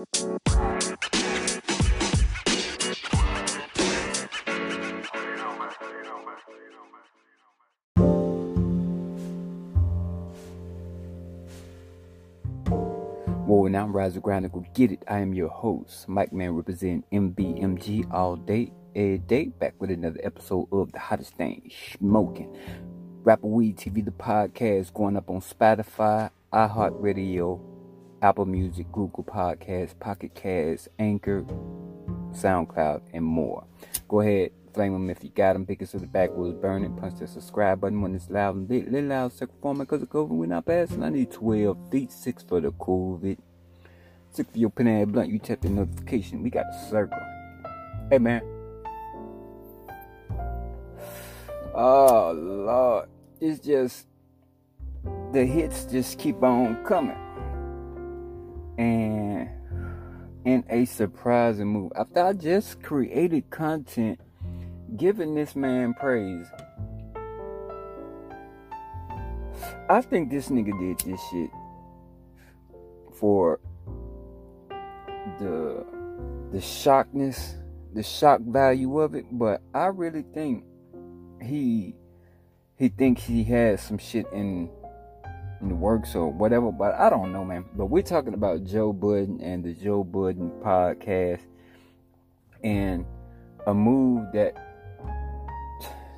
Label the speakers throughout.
Speaker 1: Whoa, now I'm Rise go get it. I am your host, Mike Man, representing MBMG all day, every day. Back with another episode of the hottest thing, smoking. Rapper Weed TV, the podcast, going up on Spotify, iHeartRadio, Apple Music, Google Podcasts, Pocket Cast, Anchor, SoundCloud, and more. Go ahead, flame them if you got them. Pick to the backwoods, burn it. Punch the subscribe button when it's loud and lit. Little loud, second format because of COVID. We're not passing. I need 12 feet, 6 for the COVID. 6 for your pen and blunt. You tap the notification. We got a circle. Hey, man. Oh, Lord. It's just, the hits just keep on coming. And in a surprising move, after I just created content giving this man praise. I think this nigga did this shit for the the shockness, the shock value of it, but I really think he he thinks he has some shit in in the works or whatever, but I don't know, man. But we're talking about Joe Budden and the Joe Budden podcast and a move that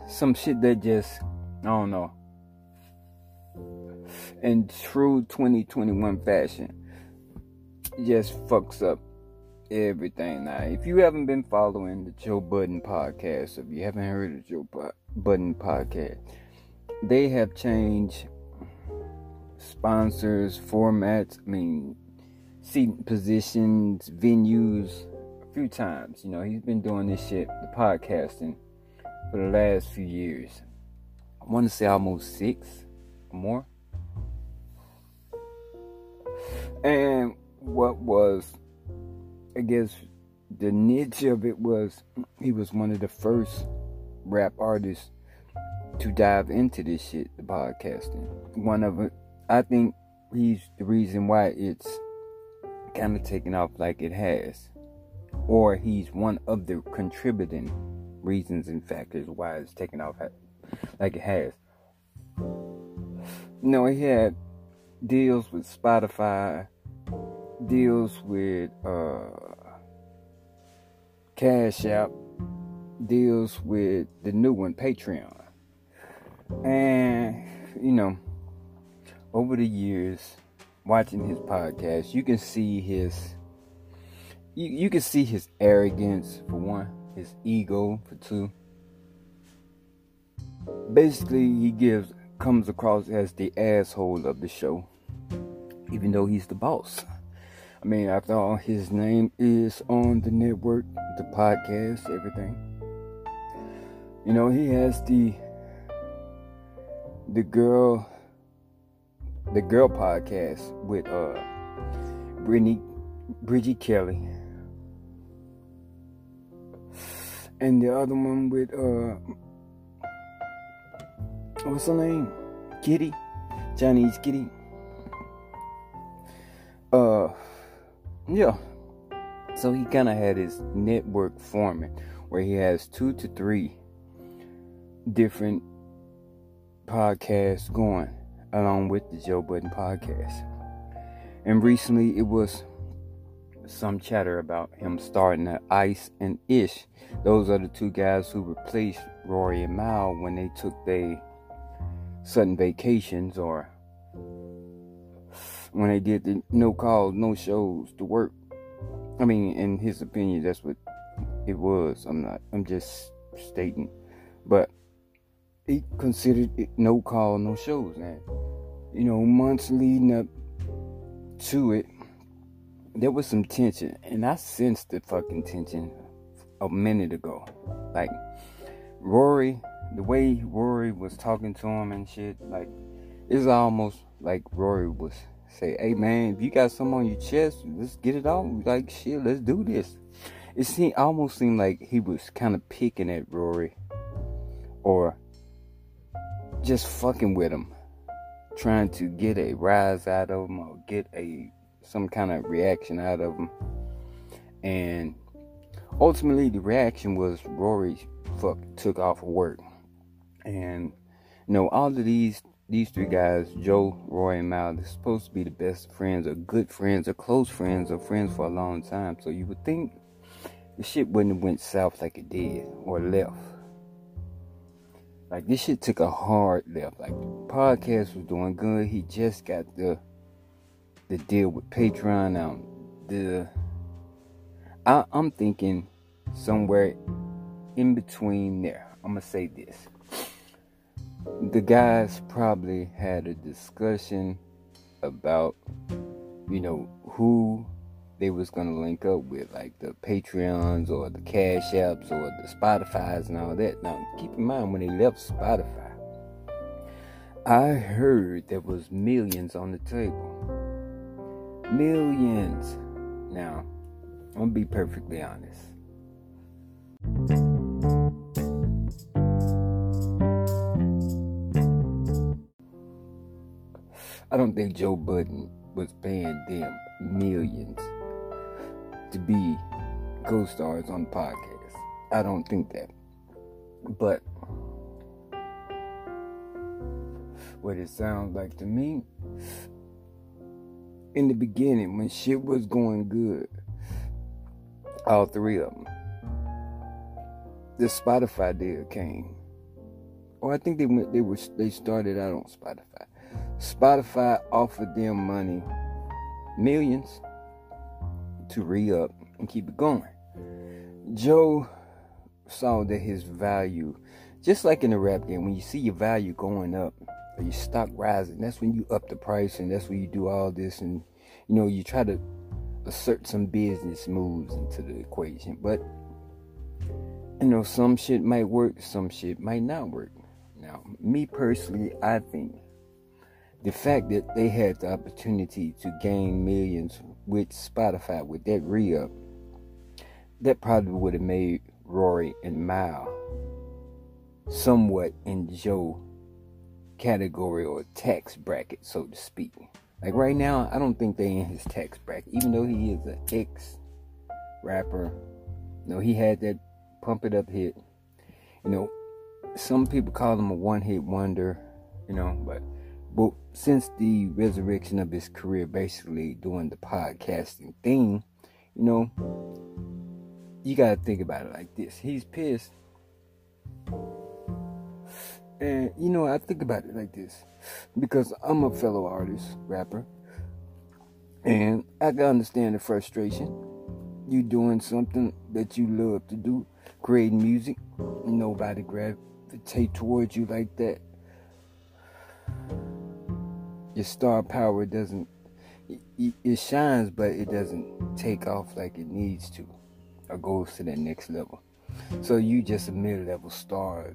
Speaker 1: some shit that just I don't know. In true 2021 fashion, just fucks up everything. Now, if you haven't been following the Joe Budden podcast, if you haven't heard of Joe Budden podcast, they have changed sponsors, formats. I mean, seating positions, venues, a few times. You know, he's been doing this shit, the podcasting for the last few years. I want to say almost six or more. And what was, I guess, the niche of it was he was one of the first rap artists to dive into this shit, the podcasting. One of I think he's the reason why it's kind of taken off like it has. Or he's one of the contributing reasons and factors why it's taken off like it has. Know, he had deals with Spotify, deals with uh, Cash App, deals with the new one, Patreon. And, you know, over the years, watching his podcast, you can see his you, you can see his arrogance for one his ego for two. Basically, he gives comes across as the asshole of the show, even though he's the boss. I mean, after all, his name is on the network, the podcast, everything. You know, he has the the girl the girl podcast with uh Brittany Bridget Kelly and the other one with uh what's her name? Kitty. Chinese Kitty. Uh yeah. So he kinda had his network forming where he has two to three different podcasts going along with the Joe Budden podcast. And recently it was some chatter about him starting at Ice and Ish. Those are the two guys who replaced Rory and Mal when they took their sudden vacations or when they did the no calls, no shows to work. I mean, in his opinion, that's what it was. I'm not, I'm just stating. But he considered it no call, no shows. And, you know, months leading up to it, there was some tension, and I sensed the fucking tension a minute ago. Like Rory, the way Rory was talking to him and shit, like it's almost like Rory was say, "Hey man, if you got something on your chest, let's get it on. Like shit, let's do this." It seemed almost seemed like he was kind of picking at Rory, or just fucking with them, trying to get a rise out of them or get a some kind of reaction out of them. And ultimately, the reaction was Rory fuck took off of work, and you know all of these these three guys, Joe, Roy, and Mal, they're supposed to be the best friends, or good friends, or close friends, or friends for a long time. So you would think the shit wouldn't have went south like it did, or left. Like this shit took a hard left. Like podcast was doing good. He just got the the deal with Patreon. Now the I, I'm thinking somewhere in between there. I'm gonna say this the guys probably had a discussion about you know who they was gonna link up with like the patreons or the cash apps or the spotify's and all that. Now keep in mind when they left spotify i heard there was millions on the table. Millions. Now i'm gonna be perfectly honest. I don't think Joe Budden was paying them millions to be co-stars on the podcast. I don't think that. But what it sounds like to me, in the beginning, when shit was going good, all three of them, the Spotify deal came. Or I think they went, they were, they started out on Spotify. Spotify offered them money, millions, to re up and keep it going. Joe saw that his value, just like in the rap game, when you see your value going up or your stock rising, that's when you up the price and that's when you do all this and you know you try to assert some business moves into the equation. But you know, some shit might work, some shit might not work. Now, me personally, I think the fact that they had the opportunity to gain millions with Spotify with that re-up, that probably would have made Rory and Mal somewhat in Joe category or tax bracket, so to speak. Like right now, I don't think they in his tax bracket, even though he is an ex rapper. You know, he had that pump it up hit. You know, some people call him a one hit wonder, you know, but but since the resurrection of his career, basically doing the podcasting thing, you know, you gotta think about it like this. He's pissed. And you know, I think about it like this. Because I'm a fellow artist, rapper. And I can understand the frustration. You doing something that you love to do, creating music. Nobody gravitate towards you like that your star power doesn't it, shines but it doesn't take off like it needs to or goes to that next level. So you just a mid-level star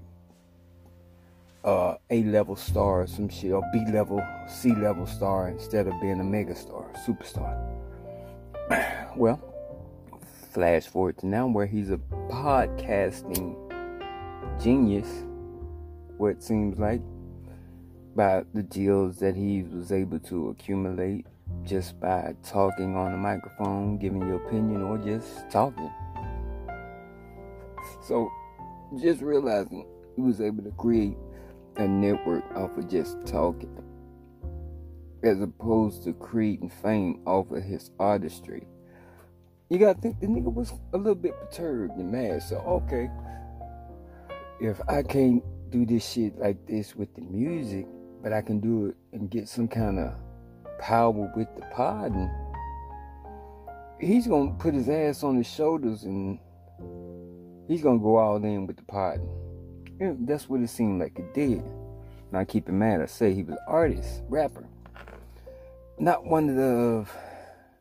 Speaker 1: uh a level star some shit or b level c level star instead of being a mega star superstar. Well flash forward to now where he's a podcasting genius what seems like by the deals that he was able to accumulate just by talking on the microphone, giving your opinion, or just talking. So, just realizing he was able to create a network off of just talking, as opposed to creating fame off of his artistry. You gotta think the nigga was a little bit perturbed and mad. So, okay, if I can't do this shit like this with the music, but I can do it and get some kind of power with the pod and he's gonna put his ass on his shoulders and he's gonna go all in with the pod. That's what it seemed like it did. Now keep in mind, I say he was an artist, rapper. Not one of the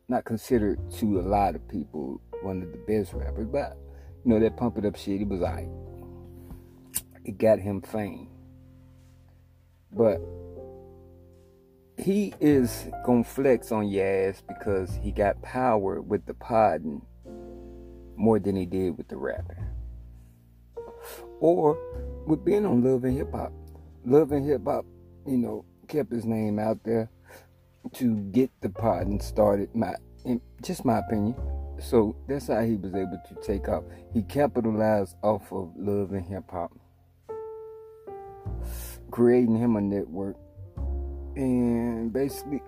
Speaker 1: not considered to a lot of people one of the best rappers, but you know that pump it up shit, it was alright. It got him fame. But he is gonna flex on your ass because he got power with the podding more than he did with the rapping. Or with being on Love and Hip Hop. Love and Hip Hop, you know, kept his name out there to get the podding started. My just my opinion. so that's how he was able to take off. He capitalized off of love and hip hop, creating him a network, and basically,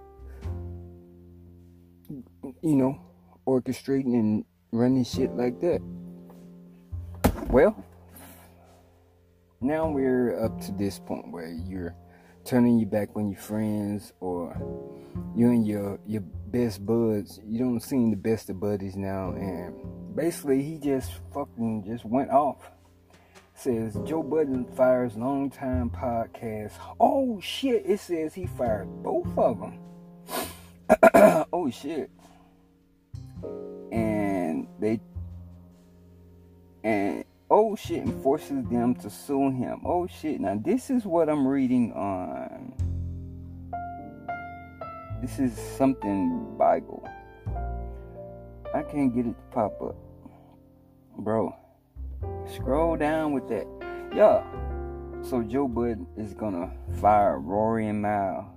Speaker 1: you know, orchestrating and running shit like that. Well, now we're up to this point where you're turning your back on your friends or you and your your best buds. You don't seem the best of buddies now, and basically he just fucking just went off. Says Joe Budden fires longtime podcast. Oh shit! It says he fired both of them. oh shit! And they and oh shit and forces them to sue him. Oh shit. Now this is what I'm reading on this is something Bible. I can't get it to pop up. Bro, scroll down with that. Yeah. So Joe Budden is gonna fire Rory and Mal.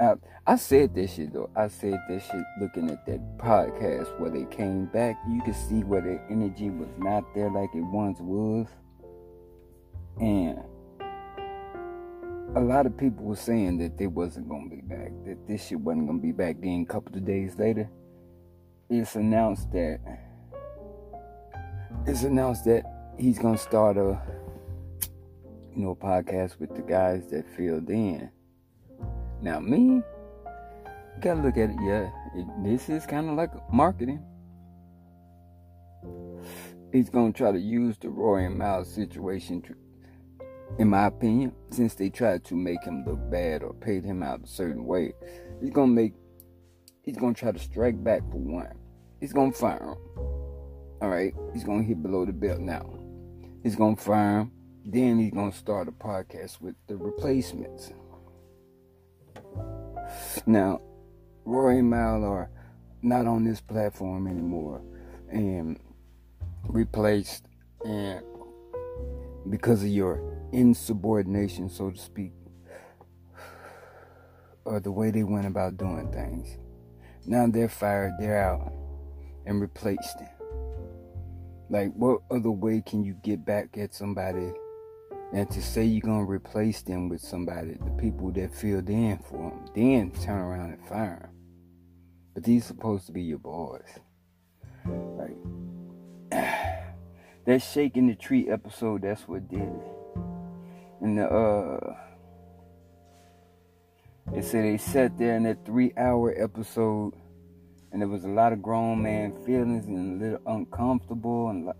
Speaker 1: I, I said this shit though. I said this shit looking at that podcast where they came back. You could see where the energy was not there like it once was. And a lot of people were saying that they wasn't gonna be back, that this shit wasn't gonna be back. Then a couple of days later, it's announced that it's announced that he's gonna start a you know podcast with the guys that filled in. Now me, gotta look at it. Yeah, it, this is kind of like marketing. He's gonna try to use the Roy and Mal's situation to in my opinion, since they tried to make him look bad or paid him out a certain way, he's gonna make he's gonna try to strike back for one. He's gonna fire him. Alright, he's gonna hit below the belt now. He's gonna fire him. Then he's gonna start a podcast with the replacements. Now, Roy and Mal are not on this platform anymore and replaced and because of your insubordination, so to speak, or the way they went about doing things. Now they're fired, they're out, and replaced. Like, what other way can you get back at somebody and to say you're gonna replace them with somebody, the people that filled in for them, then turn around and fire them? But these supposed to be your boys. Like, that shaking the tree episode, that's what did it and the uh they said they sat there in that three hour episode and there was a lot of grown man feelings and a little uncomfortable and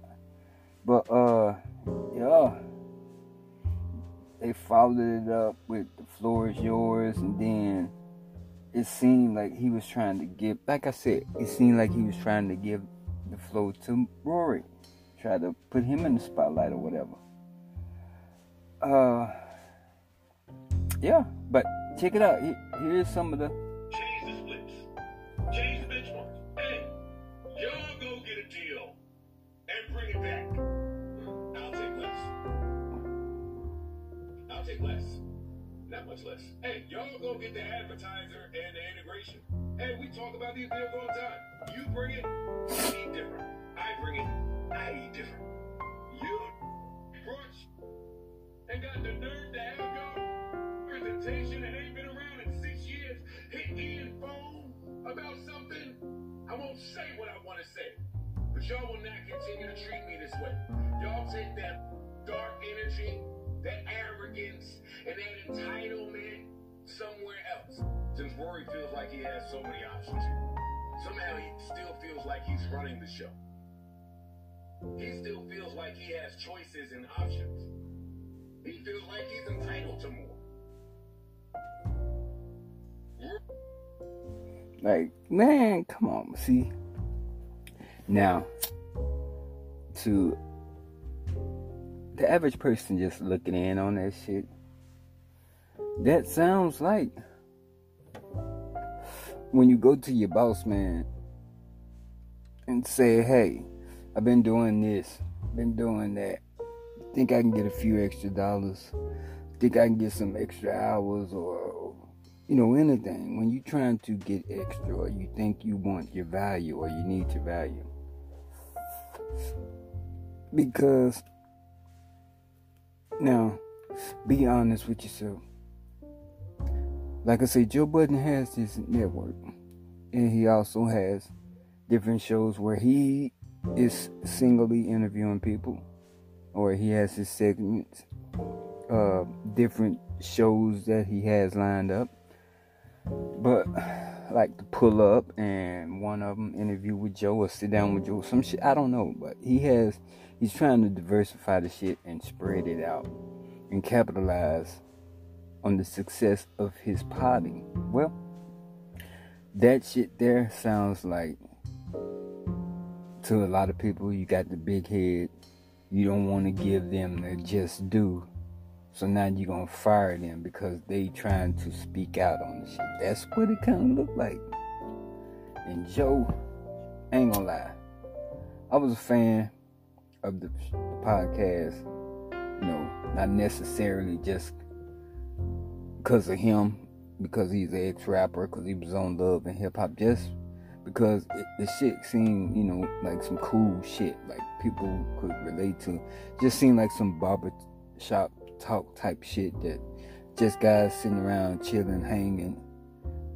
Speaker 1: but uh yeah they followed it up with the floor is yours and then it seemed like he was trying to give like I said, it seemed like he was trying to give the flow to Rory. Try to put him in the spotlight or whatever uh, yeah, but check it out. Here's some of the.
Speaker 2: Much less. Hey, y'all go get the advertiser and the integration. Hey, we talk about these deals all the time. You bring it, I eat different. I bring it, I eat different. You and got the nerve to have your presentation that ain't been around in six years hit Ian phone about something, I won't say what I want to say. But y'all will not continue to treat me this way. Y'all take that dark energy, that arrogance, and that entitlement somewhere else. Since Rory feels like he has so many options, somehow he still feels like he's running the show. He still feels like he has choices and options. He feels like he's entitled to more.
Speaker 1: Like, man, come on. See? Now, to the average person just looking in on that shit, that sounds like when you go to your boss man and say, hey, I've been doing this, been doing that. Think I can get a few extra dollars, think I can get some extra hours or you know, anything, when you're trying to get extra or you think you want your value or you need your value. Because, now, be honest with yourself. Like I say, Joe Budden has his network, and he also has different shows where he is singly interviewing people, or he has his segments, uh, different shows that he has lined up. But like to pull up and one of them interview with Joe or sit down with Joe, some shit. I don't know, but he has he's trying to diversify the shit and spread it out and capitalize on the success of his potting. Well, that shit there sounds like to a lot of people you got the big head. You don't want to give them the just due so now you're gonna fire them because they trying to speak out on the shit. That's what it kind of looked like. And Joe, ain't gonna lie, I was a fan of the podcast. You know, not necessarily just because of him, because he's an ex-rapper, because he was on Love and Hip Hop, just because it, the shit seemed, you know, like some cool shit, like people could relate to. Just seemed like some barber shop talk type shit that just guys sitting around chilling, hanging,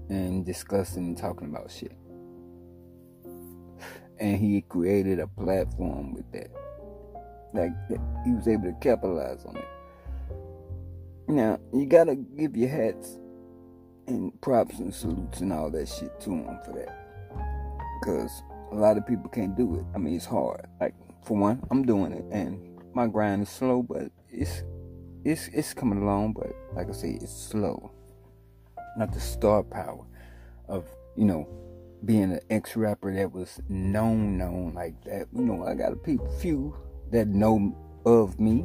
Speaker 1: and discussing and talking about shit. And he created a platform with that. Like that he was able to capitalize on it. Now, you gotta give your hats and props and salutes and all that shit to him for that. Because a lot of people can't do it. I mean, it's hard. Like, for one, I'm doing it, and my grind is slow, but it's it's it's coming along, but like I say, it's slow. Not the star power of you know being an ex rapper that was known known like that. You know, I got a few few that know of me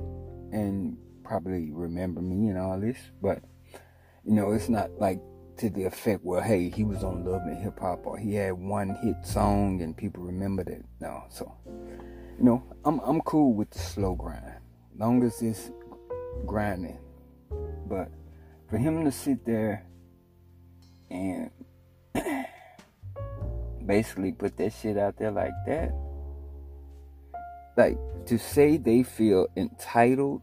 Speaker 1: and probably remember me and all this, but you know, it's not like to the effect where hey, he was on Love and Hip Hop or he had one hit song and people remembered it. No, so you know, I'm I'm cool with the slow grind. Long as it's grinding. But for him to sit there and basically put that shit out there like that, like to say they feel entitled,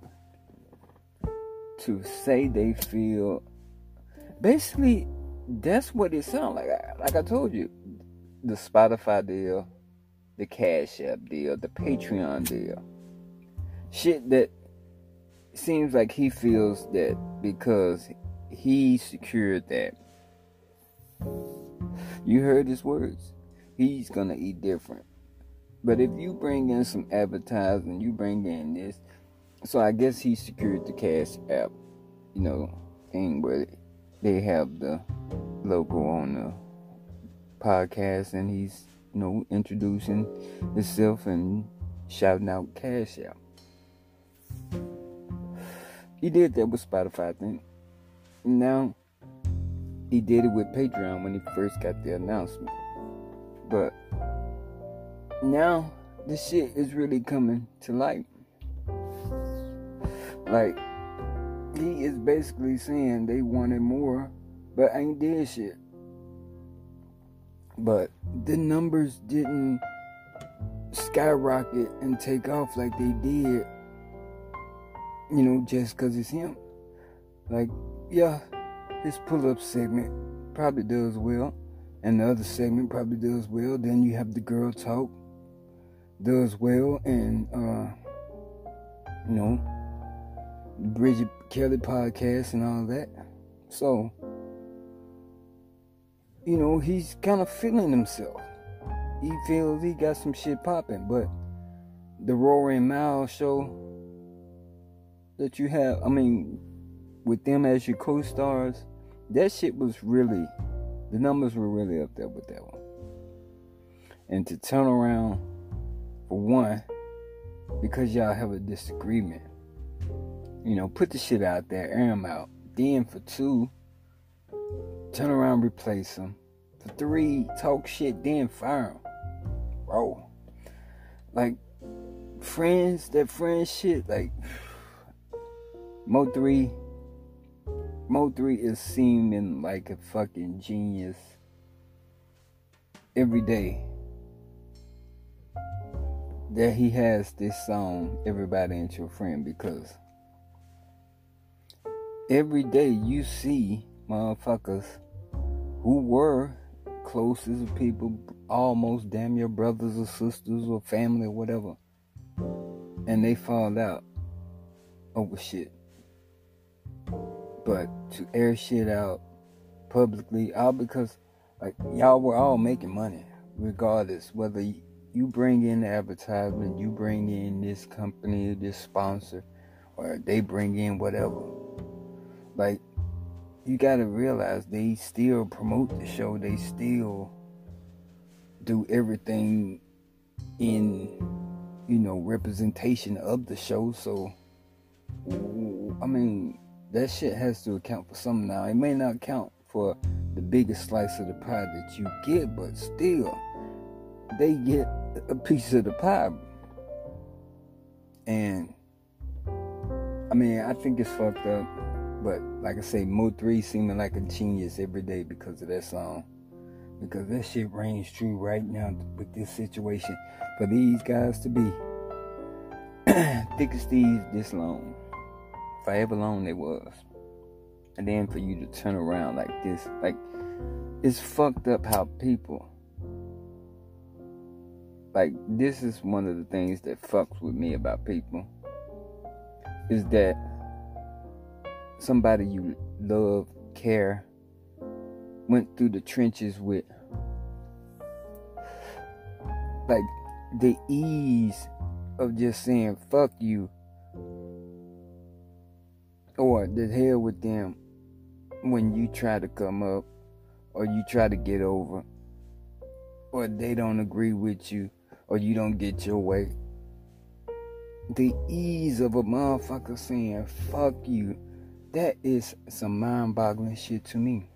Speaker 1: to say they feel basically that's what it sounds like. Like I told you, the Spotify deal, the Cash App deal, the Patreon deal, shit that seems like he feels that because he secured that. You heard his words. He's gonna eat different. But if you bring in some advertising, you bring in this. So I guess he secured the Cash App, you know, thing where they have the logo on the podcast and he's, you know, introducing himself and shouting out Cash App. He did that with Spotify, I think. Now, he did it with Patreon when he first got the announcement. But now, this shit is really coming to light. Like, he is basically saying they wanted more, but ain't did shit. But the numbers didn't skyrocket and take off like they did you know, just because it's him. Like, yeah, his pull up segment probably does well, and the other segment probably does well. Then you have the girl talk, does well, and, uh, you know, Bridget Kelly podcast and all that. So, you know, he's kind of feeling himself. He feels he got some shit popping, but the Rory and Mal show that you have, I mean, with them as your co stars, that shit was really, the numbers were really up there with that one. And to turn around, for one, because y'all have a disagreement, you know, put the shit out there, air them out. Then for two, turn around, replace them. For three, talk shit, then fire them. Bro. Like, friends, that friend shit, like, Mo 3, Mo3 is seeming like a fucking genius every day that he has this song, Everybody Ain't Your Friend, because every day you see motherfuckers who were closest people, almost damn your brothers or sisters or family or whatever, and they fall out over shit. But to air shit out publicly, all because like y'all were all making money, regardless whether you bring in the advertisement, you bring in this company, this sponsor, or they bring in whatever. Like you gotta realize they still promote the show, they still do everything in you know representation of the show so i mean that shit has to account for something now. It may not count for the biggest slice of the pie that you get but still they get a piece of the pie. And i mean i think it's fucked up but like i say mo3 seeming like a genius every day because of that song. Because that shit rings true right now with this situation for these guys to be thick as thieves this long, however long it was, and then for you to turn around like this, like it's fucked up how people. Like this is one of the things that fucks with me about people is that somebody you love, care, went through the trenches with like the ease of just saying fuck you or the hell with them when you try to come up or you try to get over or they don't agree with you or you don't get your way. The ease of a motherfucker saying fuck you. That is some mind-boggling shit to me.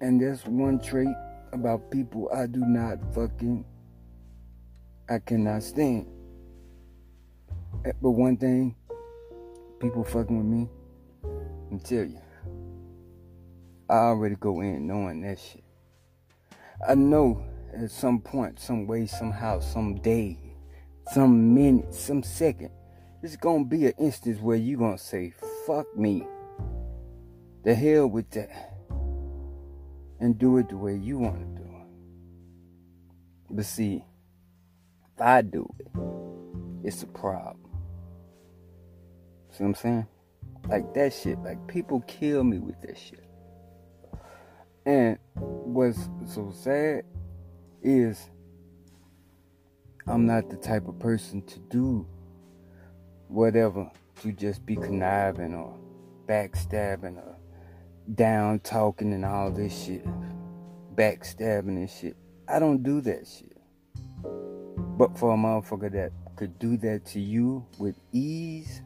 Speaker 1: And that's one trait about people I do not fucking, I cannot stand. Eh, but one thing, people fucking with me, I tell you, I already go in knowing that shit. I know at some point, some way, somehow, some day, some minute, some second, it's gonna be an instance where you gonna say, fuck me. The hell with that and do it the way you want to do it. But see, if I do it, it's a problem. See what I'm saying? Like that shit. Like people kill me with that shit. And what's so sad is I'm not the type of person to do whatever to just be conniving or backstabbing or down talking and all this shit, backstabbing and shit. I don't do that shit. But for a motherfucker that could do that to you with ease,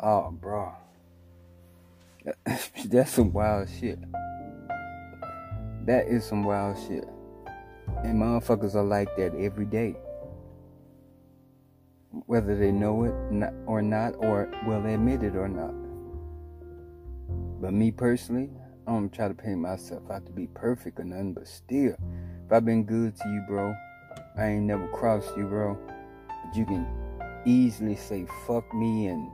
Speaker 1: oh, bro, that's some wild shit. That is some wild shit. And motherfuckers are like that every day. Whether they know it or not, or will admit it or not. But me personally, I don't try to paint myself out to be perfect or nothing, but still, if I've been good to you, bro, I ain't never crossed you, bro. But you can easily say fuck me and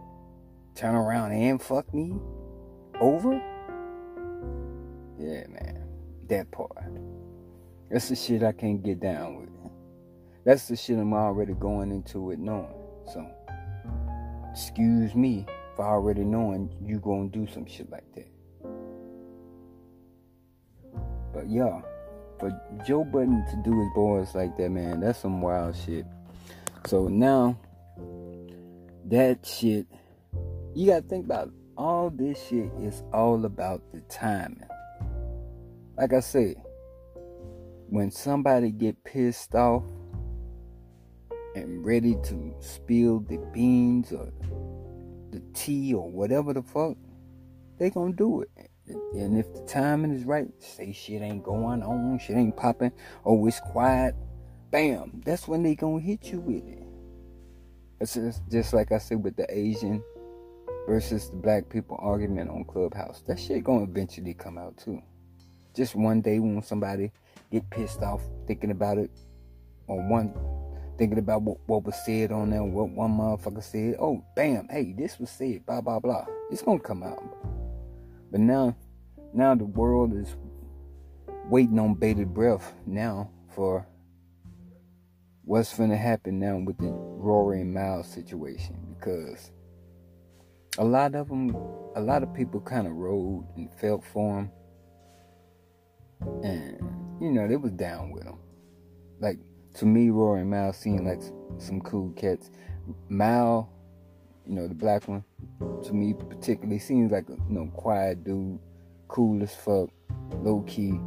Speaker 1: turn around and fuck me over. Yeah, man, that part. That's the shit I can't get down with. That's the shit I'm already going into it knowing. So, excuse me for already knowing you gonna do some shit like that. But yeah, for Joe Budden to do his boys like that, man, that's some wild shit. So now that shit, you gotta think about it. all this shit is all about the timing. Like I said, when somebody get pissed off and ready to spill the beans or the tea or whatever the fuck, they gonna do it. And if the timing is right, say shit ain't going on, shit ain't popping, oh it's quiet, bam, that's when they gonna hit you with it. It's just, just like I said with the Asian versus the black people argument on Clubhouse. That shit gonna eventually come out too. Just one day when somebody get pissed off thinking about it, or one thinking about what, what was said on there, what one motherfucker said. Oh, bam, hey, this was said, blah blah blah. It's gonna come out. But now, now the world is waiting on bated breath now for what's gonna happen now with the Rory Mal situation because a lot of them, a lot of people kind of rode and felt for him, and you know they was down with him. Like to me, Rory and Mal seemed like some cool cats. Mal, you know the black one, to me particularly seems like a you know quiet dude, cool as fuck, low key,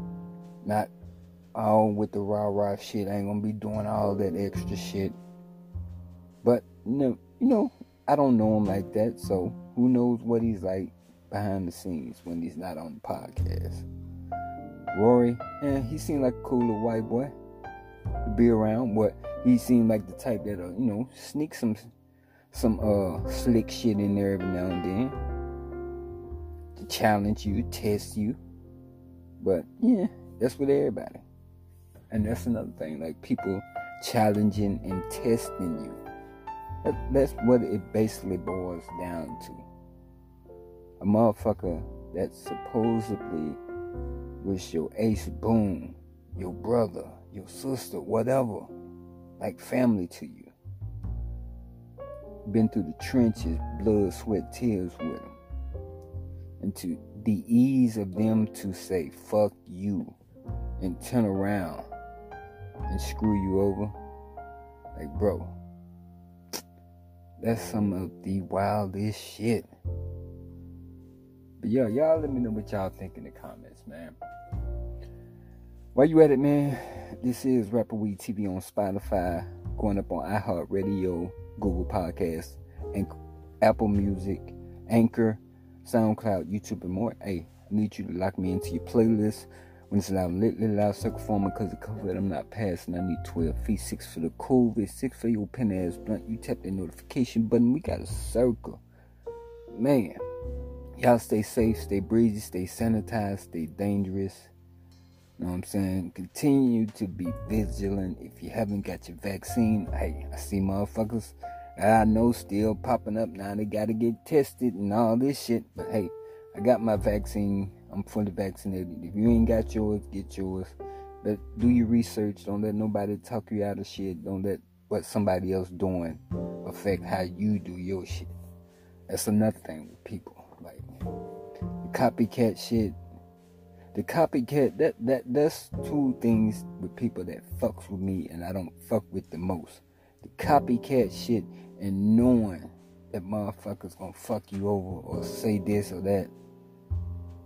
Speaker 1: not all with the rah rah shit. I ain't gonna be doing all that extra shit. But you know, you know, I don't know him like that, so who knows what he's like behind the scenes when he's not on the podcast. Rory, eh, he seemed like a cooler white boy to be around. What he seemed like the type that'll, you know sneak some some uh slick shit in there every now and then to challenge you, test you. But yeah, that's with everybody. And that's another thing, like people challenging and testing you that's what it basically boils down to. A motherfucker that supposedly was your ace boon, your brother, your sister, whatever, like family to you. Been through the trenches, blood, sweat, tears with them. And to the ease of them to say, fuck you, and turn around and screw you over. Like, bro, that's some of the wildest shit. But yeah, y'all let me know what y'all think in the comments, man. While you at it, man, this is Rapper Weed TV on Spotify, going up on iHeartRadio, Google Podcasts, and Apple Music, Anchor, SoundCloud, YouTube, and more. Hey, I need you to lock me into your playlist when it's loud, lit, lit, loud, form because of COVID, I'm not passing. I need 12 feet, 6 for the COVID, 6 for your pen ass blunt. You tap the notification button, we got a circle. Man, y'all stay safe, stay breezy, stay sanitized, stay dangerous. You know what I'm saying? Continue to be vigilant. If you haven't got your vaccine, hey, I see motherfuckers I know still popping up now. They got to get tested and all this shit. But hey, I got my vaccine. I'm fully vaccinated. If you ain't got yours, get yours. But do your research. Don't let nobody talk you out of shit. Don't let what somebody else doing affect how you do your shit. That's another thing with people. Like the copycat shit. The copycat that that that's two things with people that fucks with me and I don't fuck with the most. The copycat shit and knowing that motherfuckers gonna fuck you over or say this or that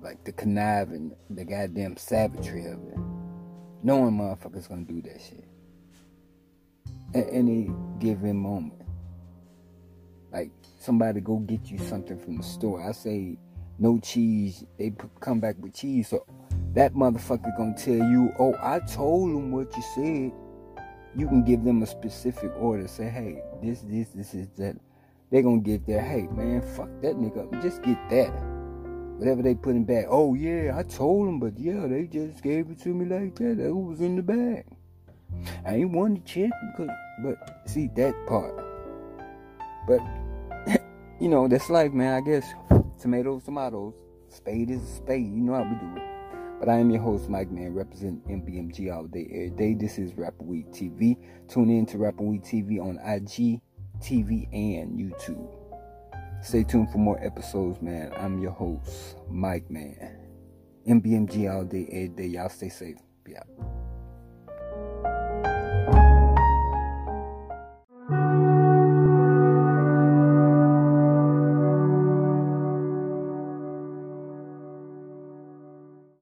Speaker 1: like the conniving, the goddamn savagery of it. Knowing motherfuckers gonna do that shit at any given moment. Like somebody go get you something from the store. I say no cheese. They come back with cheese. So that motherfucker gonna tell you, oh, I told them what you said. You can give them a specific order. Say, hey, this, this, this is that. They gonna get there. Hey, man, fuck that nigga. Just get that whatever they put in back. Oh yeah, I told them, but yeah, they just gave it to me like that. That was in the bag. I ain't want to check because, but see that part. But you know that's life, man. I guess tomatoes, tomatoes. Spade is a spade. You know how we do it. But I am your host, Mike Man, representing MBMG all day, every day. This is Rapper Weed TV. Tune in to Rapper Weed TV on IG, TV, and YouTube. Stay tuned for more episodes, man. I'm your host, Mike Man. MBMG all day, every day. Y'all stay safe. Be out.